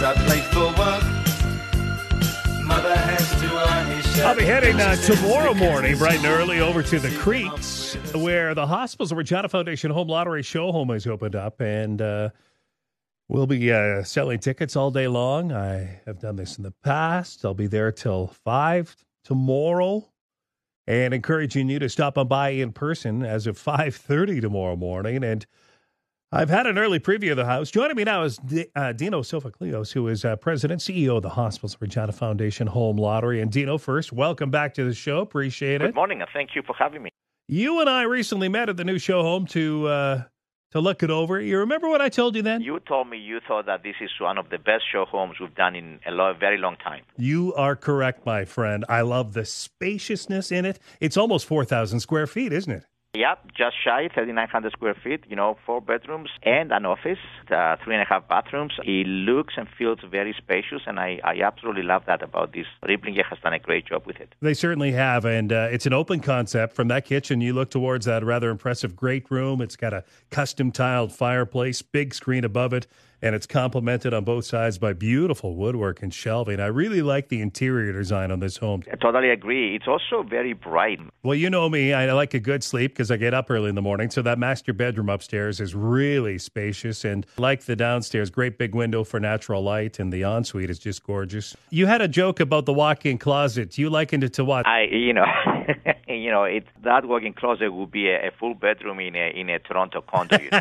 I play for work. Mother has to iron his shirt. I'll be heading uh, tomorrow morning, bright and early, over to the Creeks, where the Hospitals of Regina Foundation Home Lottery Show Home has opened up, and uh, we'll be uh, selling tickets all day long. I have done this in the past. I'll be there till five tomorrow, and encouraging you to stop on by in person as of five thirty tomorrow morning, and. I've had an early preview of the house. Joining me now is D- uh, Dino Sofocleos, who is uh, president, CEO of the Hospitals Regina Foundation Home Lottery. And Dino, first, welcome back to the show. Appreciate it. Good morning, and thank you for having me. You and I recently met at the new show home to uh, to look it over. You remember what I told you then? You told me you thought that this is one of the best show homes we've done in a lo- very long time. You are correct, my friend. I love the spaciousness in it. It's almost four thousand square feet, isn't it? Yep, just shy, 3,900 square feet, you know, four bedrooms and an office, uh, three and a half bathrooms. It looks and feels very spacious, and I, I absolutely love that about this. Riplinger has done a great job with it. They certainly have, and uh, it's an open concept. From that kitchen, you look towards that rather impressive great room. It's got a custom tiled fireplace, big screen above it, and it's complemented on both sides by beautiful woodwork and shelving. I really like the interior design on this home. I totally agree. It's also very bright. Well, you know me, I like a good sleep because I get up early in the morning. So that master bedroom upstairs is really spacious, and like the downstairs, great big window for natural light, and the ensuite is just gorgeous. You had a joke about the walk-in closet. You likened it to what? I, you know, you know, it that walk-in closet would be a, a full bedroom in a in a Toronto condo. You know.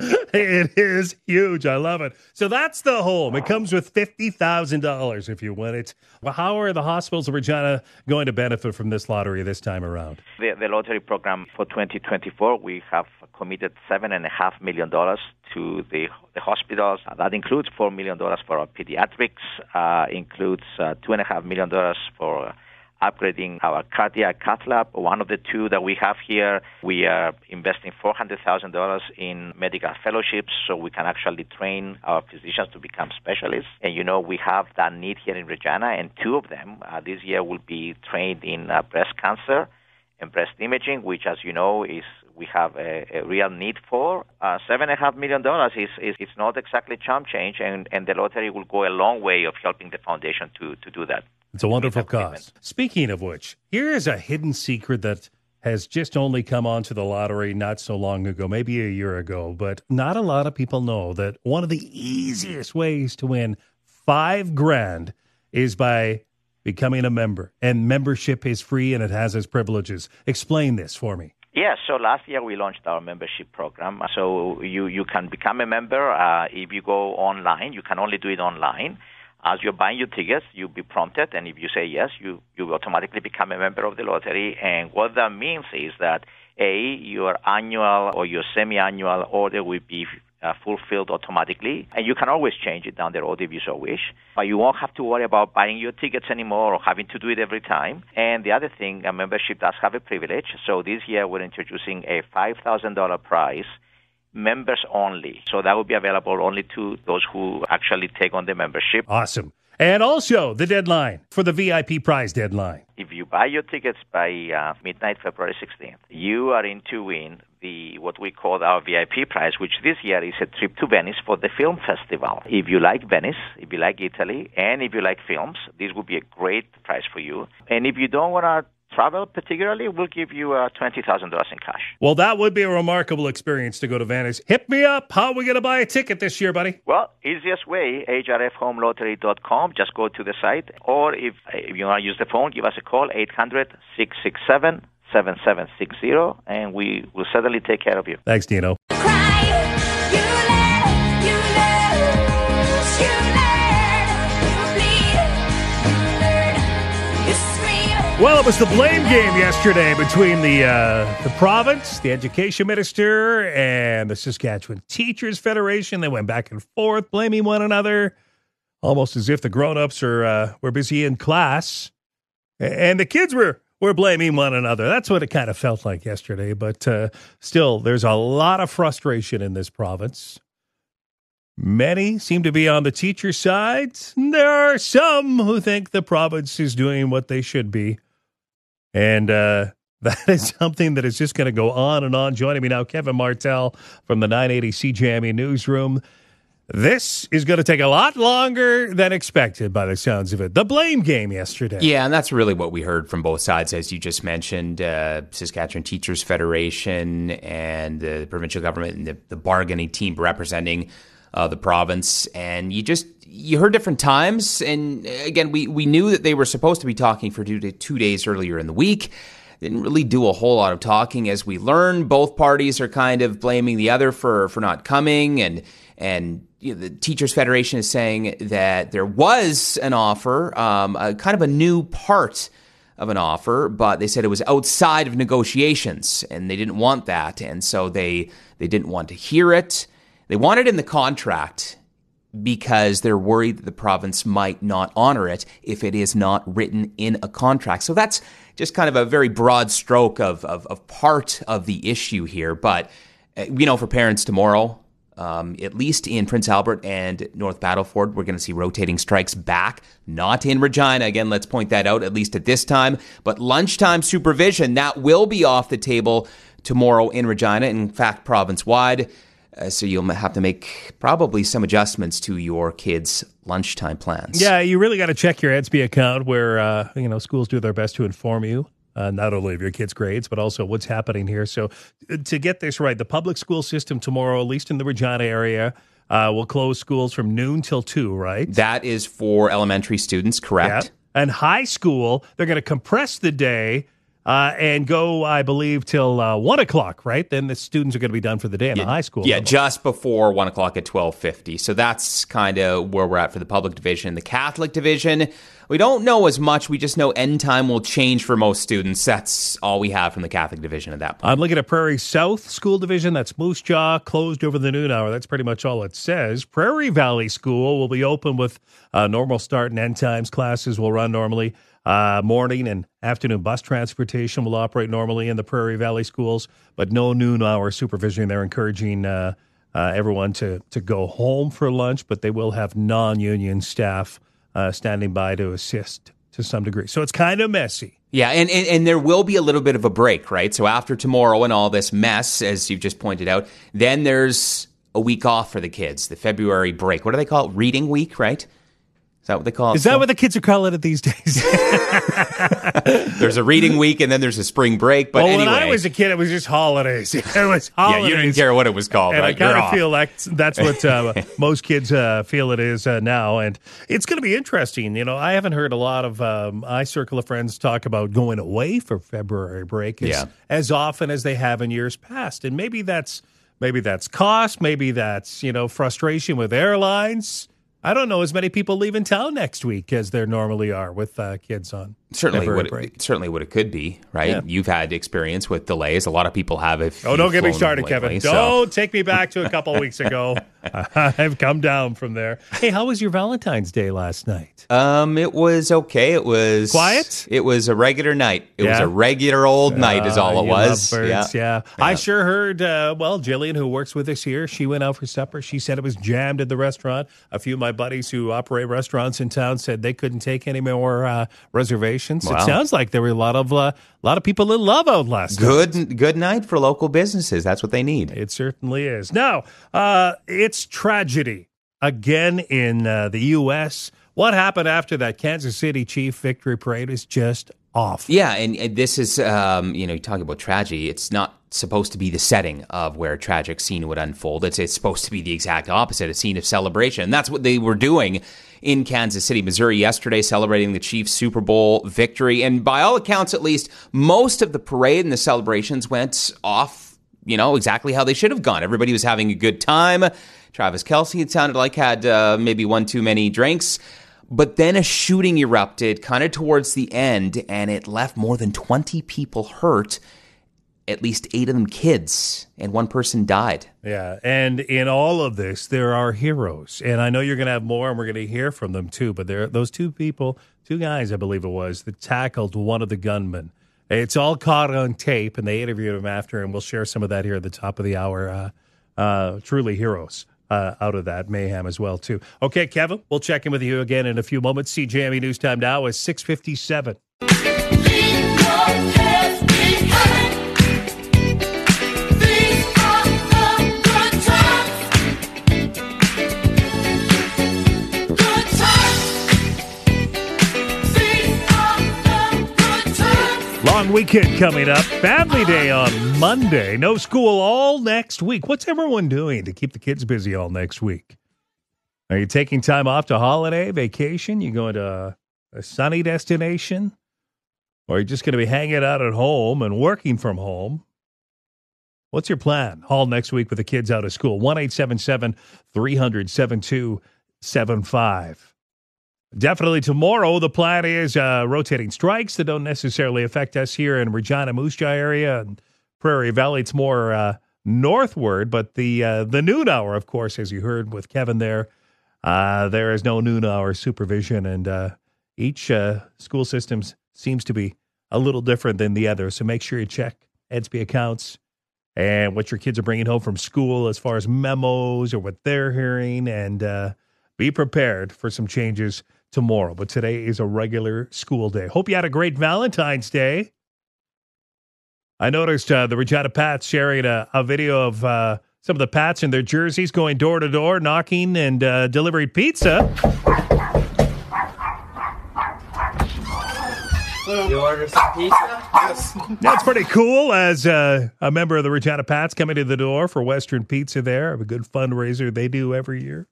it is huge. I love it. So that's the home. It comes with fifty thousand dollars if you win it. Well, how are the hospitals of Regina going to benefit from this lottery this time around? The, the lottery program for 2024, we have committed seven and a half million dollars to the, the hospitals. That includes four million dollars for our pediatrics, uh, includes uh, two and a half million dollars for upgrading our cardiac cath lab. One of the two that we have here, we are investing $400,000 in medical fellowships so we can actually train our physicians to become specialists. And you know, we have that need here in Regina, and two of them uh, this year will be trained in uh, breast cancer and breast imaging, which, as you know, is we have a, a real need for. Uh, seven and a half million dollars is, is it's not exactly chump change, and, and the lottery will go a long way of helping the foundation to, to do that. It's a wonderful cause. Speaking of which, here is a hidden secret that has just only come onto the lottery not so long ago, maybe a year ago, but not a lot of people know that one of the easiest ways to win five grand is by becoming a member. And membership is free and it has its privileges. Explain this for me. Yeah, so last year we launched our membership program. So you, you can become a member uh, if you go online. You can only do it online. As you're buying your tickets, you'll be prompted, and if you say yes, you, you automatically become a member of the lottery. And what that means is that A, your annual or your semi annual order will be uh, fulfilled automatically, and you can always change it down the road if you so wish. But you won't have to worry about buying your tickets anymore or having to do it every time. And the other thing, a membership does have a privilege. So this year we're introducing a $5,000 prize members only. So that will be available only to those who actually take on the membership. Awesome. And also the deadline for the VIP prize deadline. If you buy your tickets by uh, midnight, February 16th, you are in to win the what we call our VIP prize, which this year is a trip to Venice for the film festival. If you like Venice, if you like Italy, and if you like films, this would be a great prize for you. And if you don't want to travel particularly, we'll give you uh, $20,000 in cash. Well, that would be a remarkable experience to go to Venice. Hit me up. How are we going to buy a ticket this year, buddy? Well, easiest way, hrfhomelottery.com. Just go to the site. Or if, if you want to use the phone, give us a call, 800 667 7760, and we will certainly take care of you. Thanks, Dino. Well, it was the blame game yesterday between the uh, the province, the education minister, and the Saskatchewan Teachers Federation. They went back and forth, blaming one another, almost as if the grown-ups are uh, were busy in class, and the kids were were blaming one another. That's what it kind of felt like yesterday. But uh, still, there's a lot of frustration in this province. Many seem to be on the teacher side. There are some who think the province is doing what they should be. And uh, that is something that is just going to go on and on. Joining me now, Kevin Martell from the 980 CJME newsroom. This is going to take a lot longer than expected by the sounds of it. The blame game yesterday. Yeah, and that's really what we heard from both sides, as you just mentioned uh, Saskatchewan Teachers Federation and the provincial government and the, the bargaining team representing uh, the province. And you just you heard different times. And again, we, we knew that they were supposed to be talking for two, two days earlier in the week. Didn't really do a whole lot of talking as we learned. Both parties are kind of blaming the other for, for not coming and and you know, the Teachers Federation is saying that there was an offer, um, a, kind of a new part of an offer, but they said it was outside of negotiations, and they didn't want that, and so they they didn't want to hear it. They want it in the contract because they're worried that the province might not honor it if it is not written in a contract. So that's just kind of a very broad stroke of of, of part of the issue here, but. uh, You know, for parents tomorrow, um, at least in Prince Albert and North Battleford, we're going to see rotating strikes back, not in Regina. Again, let's point that out, at least at this time. But lunchtime supervision, that will be off the table tomorrow in Regina, in fact, province wide. Uh, so you'll have to make probably some adjustments to your kids' lunchtime plans. Yeah, you really got to check your Edsby account where uh, you know schools do their best to inform you. Uh, not only of your kids' grades, but also what's happening here. So, uh, to get this right, the public school system tomorrow, at least in the Regina area, uh, will close schools from noon till two, right? That is for elementary students, correct? Yep. And high school, they're going to compress the day uh, and go, I believe, till uh, one o'clock, right? Then the students are going to be done for the day in the high school. Yeah, level. just before one o'clock at twelve fifty. So that's kind of where we're at for the public division. The Catholic division, we don't know as much. We just know end time will change for most students. That's all we have from the Catholic division at that point. I'm looking at Prairie South School Division. That's Moose Jaw, closed over the noon hour. That's pretty much all it says. Prairie Valley School will be open with uh, normal start and end times. Classes will run normally. Uh, morning and afternoon bus transportation will operate normally in the Prairie Valley schools, but no noon hour supervision. They're encouraging uh, uh, everyone to, to go home for lunch, but they will have non union staff uh, standing by to assist to some degree. So it's kind of messy. Yeah, and, and and there will be a little bit of a break, right? So after tomorrow and all this mess, as you've just pointed out, then there's a week off for the kids, the February break. What do they call it? Reading week, right? Is that what they call it? Is that what the kids are calling it these days? There's a reading week and then there's a spring break. But well, anyway, when I was a kid, it was just holidays. It was yeah, you didn't care what it was called, And right? I kind of feel like that's what uh, most kids uh, feel it is uh, now. And it's going to be interesting. You know, I haven't heard a lot of um, my circle of friends talk about going away for February break as, Yeah. as often as they have in years past. And maybe that's maybe that's cost. Maybe that's you know frustration with airlines. I don't know as many people leaving town next week as there normally are with uh, kids on certainly what it, certainly what it could be, right? Yeah. You've had experience with delays. A lot of people have. If Oh, don't get me started, lately, Kevin. so- Don't take me back to a couple weeks ago. I've come down from there. Hey, how was your Valentine's Day last night? Um, it was okay. It was Quiet? It was a regular night. It was a regular old night, is all Uh, it you was. love birds, yeah. I sure heard, uh, well, Jillian, who works with us here, she went out for supper. She said it was jammed at the restaurant. A few of my buddies who operate restaurants in town said they couldn't take any more uh, reservations. Wow. It sounds like there were a lot of uh, a lot of people in love out last night. Good, good night for local businesses. That's what they need. It certainly is. Now, uh, it's tragedy again in uh, the U.S. What happened after that Kansas City Chief victory parade is just off. Yeah, and, and this is, um, you know, you talk about tragedy. It's not supposed to be the setting of where a tragic scene would unfold. It's, it's supposed to be the exact opposite, a scene of celebration. And that's what they were doing in Kansas City, Missouri yesterday, celebrating the Chiefs' Super Bowl victory. And by all accounts, at least, most of the parade and the celebrations went off, you know, exactly how they should have gone. Everybody was having a good time. Travis Kelsey, it sounded like, had uh, maybe one too many drinks. But then a shooting erupted kind of towards the end, and it left more than 20 people hurt, at least eight of them kids, and one person died. Yeah. And in all of this, there are heroes. And I know you're going to have more, and we're going to hear from them too. But there, those two people, two guys, I believe it was, that tackled one of the gunmen. It's all caught on tape, and they interviewed him after, and we'll share some of that here at the top of the hour. Uh, uh, truly heroes. Uh, out of that mayhem as well too. Okay, Kevin, we'll check in with you again in a few moments. CJME News Time now is 657. Long weekend coming up. Family Day on Monday. No school all next week. What's everyone doing to keep the kids busy all next week? Are you taking time off to holiday, vacation? You going to a sunny destination? Or are you just going to be hanging out at home and working from home? What's your plan? All next week with the kids out of school. 1 300 7275. Definitely tomorrow. The plan is uh, rotating strikes that don't necessarily affect us here in Regina, Moose Jaw area and Prairie Valley. It's more uh, northward, but the uh, the noon hour, of course, as you heard with Kevin there, uh, there is no noon hour supervision, and uh, each uh, school system seems to be a little different than the other. So make sure you check EDSB accounts and what your kids are bringing home from school as far as memos or what they're hearing, and be prepared for some changes tomorrow. But today is a regular school day. Hope you had a great Valentine's Day. I noticed uh, the Regina Pats sharing a, a video of uh, some of the Pats in their jerseys going door to door, knocking and uh, delivering pizza. You order some pizza? Yes. That's pretty cool. As uh, a member of the Regina Pats coming to the door for Western Pizza, there a good fundraiser they do every year.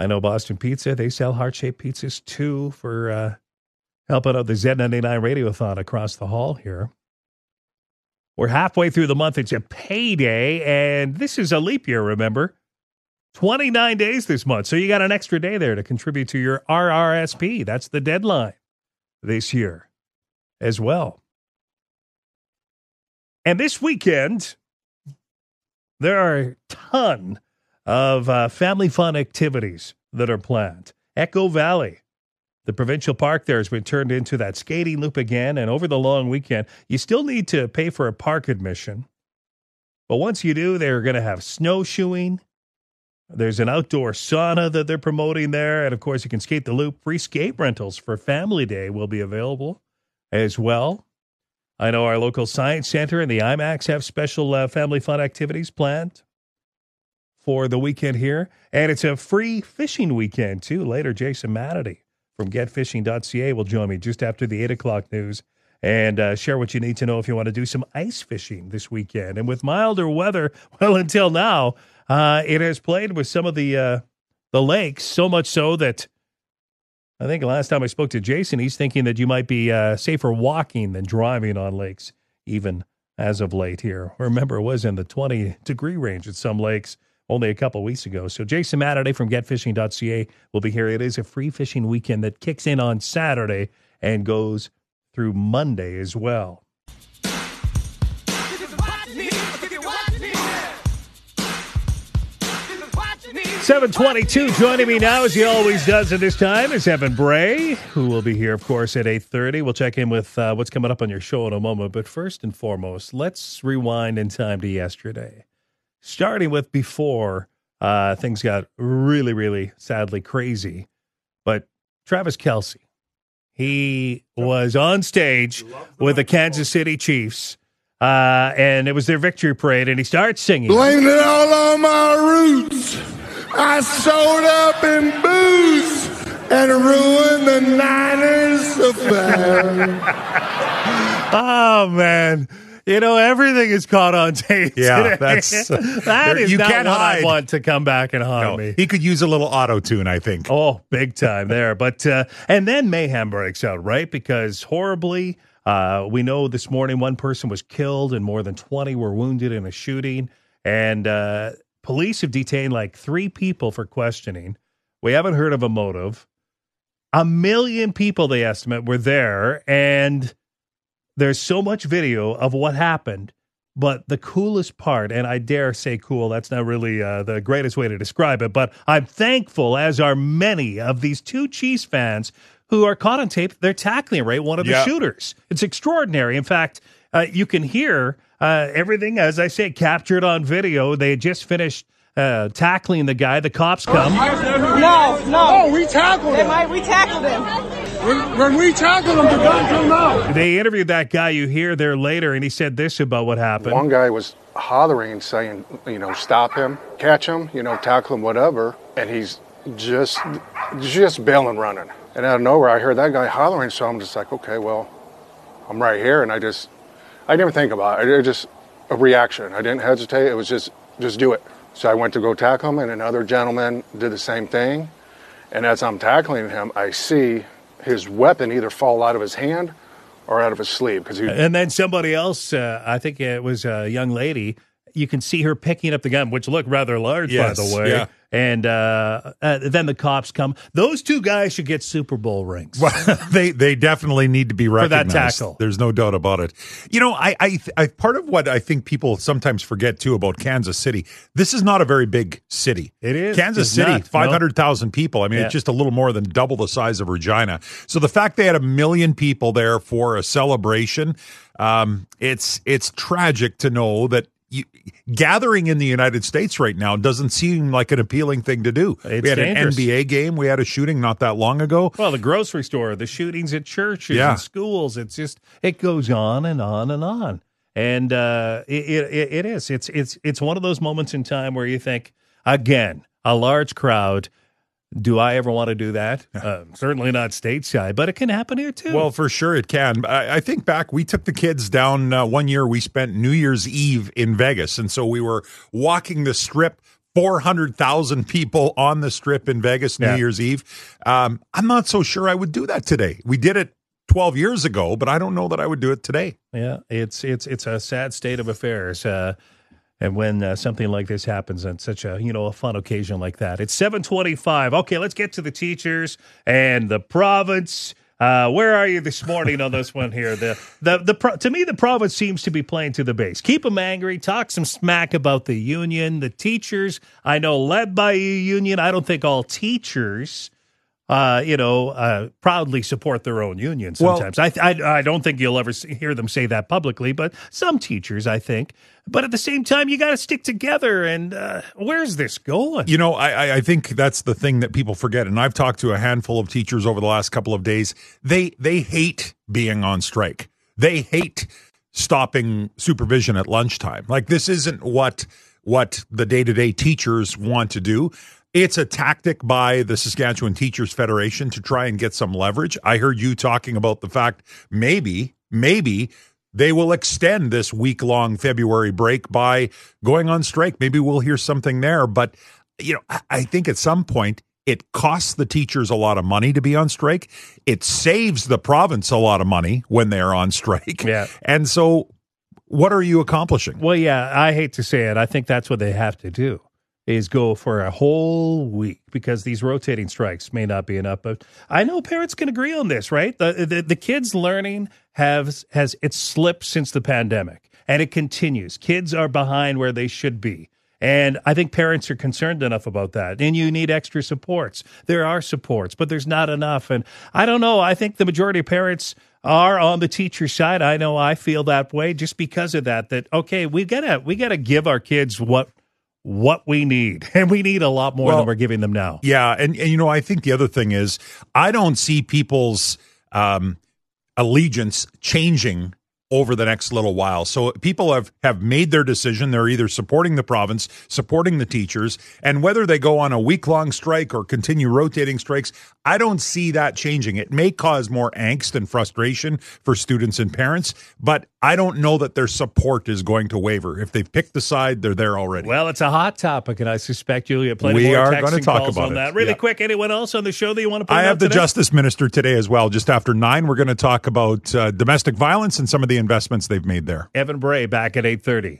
I know Boston Pizza; they sell heart shaped pizzas too for uh, helping out the Z99 Radiothon across the hall here. We're halfway through the month. It's a payday, and this is a leap year. Remember, twenty nine days this month, so you got an extra day there to contribute to your RRSP. That's the deadline this year as well. And this weekend, there are a ton of uh, family fun activities that are planned. Echo Valley, the provincial park there has been turned into that skating loop again. And over the long weekend, you still need to pay for a park admission. But once you do, they're going to have snowshoeing. There's an outdoor sauna that they're promoting there. And of course, you can skate the loop. Free skate rentals for Family Day will be available as well. I know our local science center and the IMAX have special uh, family fun activities planned for the weekend here. And it's a free fishing weekend, too. Later, Jason Mannity from getfishing.ca will join me just after the 8 o'clock news and uh, share what you need to know if you want to do some ice fishing this weekend. And with milder weather, well, until now, uh, it has played with some of the uh, the lakes, so much so that I think last time I spoke to Jason, he's thinking that you might be uh, safer walking than driving on lakes, even as of late here. Remember, it was in the 20 degree range at some lakes only a couple weeks ago. So Jason Mataday from getfishing.ca will be here. It is a free fishing weekend that kicks in on Saturday and goes through Monday as well. 722 joining me now as he always does at this time is Evan Bray, who will be here, of course, at 8.30. We'll check in with uh, what's coming up on your show in a moment. But first and foremost, let's rewind in time to yesterday. Starting with before uh, things got really, really sadly crazy. But Travis Kelsey, he was on stage with the Kansas City Chiefs. Uh, and it was their victory parade, and he starts singing. Blamed it all on my roots. I sold up in booze and ruined the Niners affair. Oh man. You know, everything is caught on tape. Yeah, today. that's- that is you not can't what I want to come back and haunt No, me. he could use a little auto tune, I think. Oh, big time there. But uh, and then mayhem breaks out, right? Because horribly, uh, we know this morning one person was killed and more than twenty were wounded in a shooting, and uh, police have detained like three people for questioning. We haven't heard of a motive. A million people, they estimate, were there, and there's so much video of what happened. But the coolest part, and I dare say cool, that's not really uh, the greatest way to describe it, but I'm thankful, as are many of these two Chiefs fans who are caught on tape. They're tackling, right? One of the Yeah. shooters. It's extraordinary. In fact, uh, you can hear uh, everything, as I say, captured on video. They had just finished uh, tackling the guy. The cops come. No, no. Oh, we tackled him. might, we tackled him. When, when we tackled him, the gun came out. They interviewed that guy you hear there later, and he said this about what happened. One guy was hollering, and saying, you know, stop him, catch him, you know, tackle him, whatever. And he's just, just bailing running. And out of nowhere, I heard that guy hollering, so I'm just like, okay, well, I'm right here, and I just, I didn't think about it. It was just a reaction. I didn't hesitate. It was just, just do it. So I went to go tackle him, and another gentleman did the same thing. And as I'm tackling him, I see his weapon either fall out of his hand or out of his sleeve because he. And then somebody else, uh, I think it was a young lady, you can see her picking up the gun, which looked rather large, Yes, by the way. yeah. And uh, uh, then the cops come. Those two guys should get Super Bowl rings. Well, they they definitely need to be recognized. For that tackle. There's no doubt about it. You know, I, I I part of what I think people sometimes forget too about Kansas City. This is not a very big city. It is. Kansas It's City, five hundred thousand people. I mean, Yeah. it's just a little more than double the size of Regina. So the fact they had a million people there for a celebration, um, it's it's tragic to know that. You, gathering in the United States right now doesn't seem like an appealing thing to do. It's we had dangerous. an NBA game. We had a shooting not that long ago. Well, the grocery store, the shootings at churches Yeah. and schools, it's just it goes on and on and on. And uh, it, it it is. It's it's it's one of those moments in time where you think again, a large crowd. Do I ever want to do that? Uh, certainly not stateside, but it can happen here too. Well, for sure it can. I, I think back, we took the kids down uh, one year. We spent New Year's Eve in Vegas. And so we were walking the strip, 400,000 people on the strip in Vegas New Yeah. Year's Eve. Um, I'm not so sure I would do that today. We did it 12 years ago, but I don't know that I would do it today. Yeah, it's it's it's a sad state of affairs. Uh, and when uh, something like this happens on such a you know a fun occasion like that, it's seven twenty-five. Okay, let's get to the teachers and the province. Uh, where are you this morning on this one here? The the the pro- to me the province seems to be playing to the base. Keep them angry. Talk some smack about the union, the teachers. I know led by a union. I don't think all teachers uh, you know, uh, proudly support their own union Well- sometimes. I, I, I don't think you'll ever see, hear them say that publicly, but some teachers, I think. But at the same time, you got to stick together. And uh, where's this going? You know, I, I- I think that's the thing that people forget. And I've talked to a handful of teachers over the last couple of days. They they hate being on strike. They hate stopping supervision at lunchtime. Like this isn't what what the day to day teachers want to do. It's a tactic by the Saskatchewan Teachers Federation to try and get some leverage. I heard you talking about the fact maybe, maybe they will extend this week long February break by going on strike. Maybe we'll hear something there. But, you know, I- think at some point it costs the teachers a lot of money to be on strike. It saves the province a lot of money when they're on strike. Yeah. And so, what are you accomplishing? Well, yeah, I hate to say it. I think that's what they have to do is go for a whole week because these rotating strikes may not be enough. But I know parents can agree on this, right? The the, the kids learning has has it's slipped since the pandemic, and it continues. Kids are behind where they should be. And I think parents are concerned enough about that. And you need extra supports. There are supports, but there's not enough. And I don't know. I think the majority of parents are on the teacher side. I know I feel that way just because of that. That okay, we gotta we gotta give our kids what what we need, and we need a lot more Well, than we're giving them now. Yeah, and, and you know, I think the other thing is I don't see people's um, allegiance changing over the next little while. So people have have made their decision. They're either supporting the province, supporting the teachers, and whether they go on a week long strike or continue rotating strikes, I don't see that changing. It may cause more angst and frustration for students and parents, but I don't know that their support is going to waver. If they've picked the side, they're there already. Well, it's a hot topic, and I suspect you'll get plenty We more texts gonna and talk calls about on it. that. Really Yeah. quick, anyone else on the show that you want to? I have the today? Justice Minister today as well. Just after nine, we're going to talk about uh, domestic violence and some of the investments they've made there. Evan Bray back at eight thirty.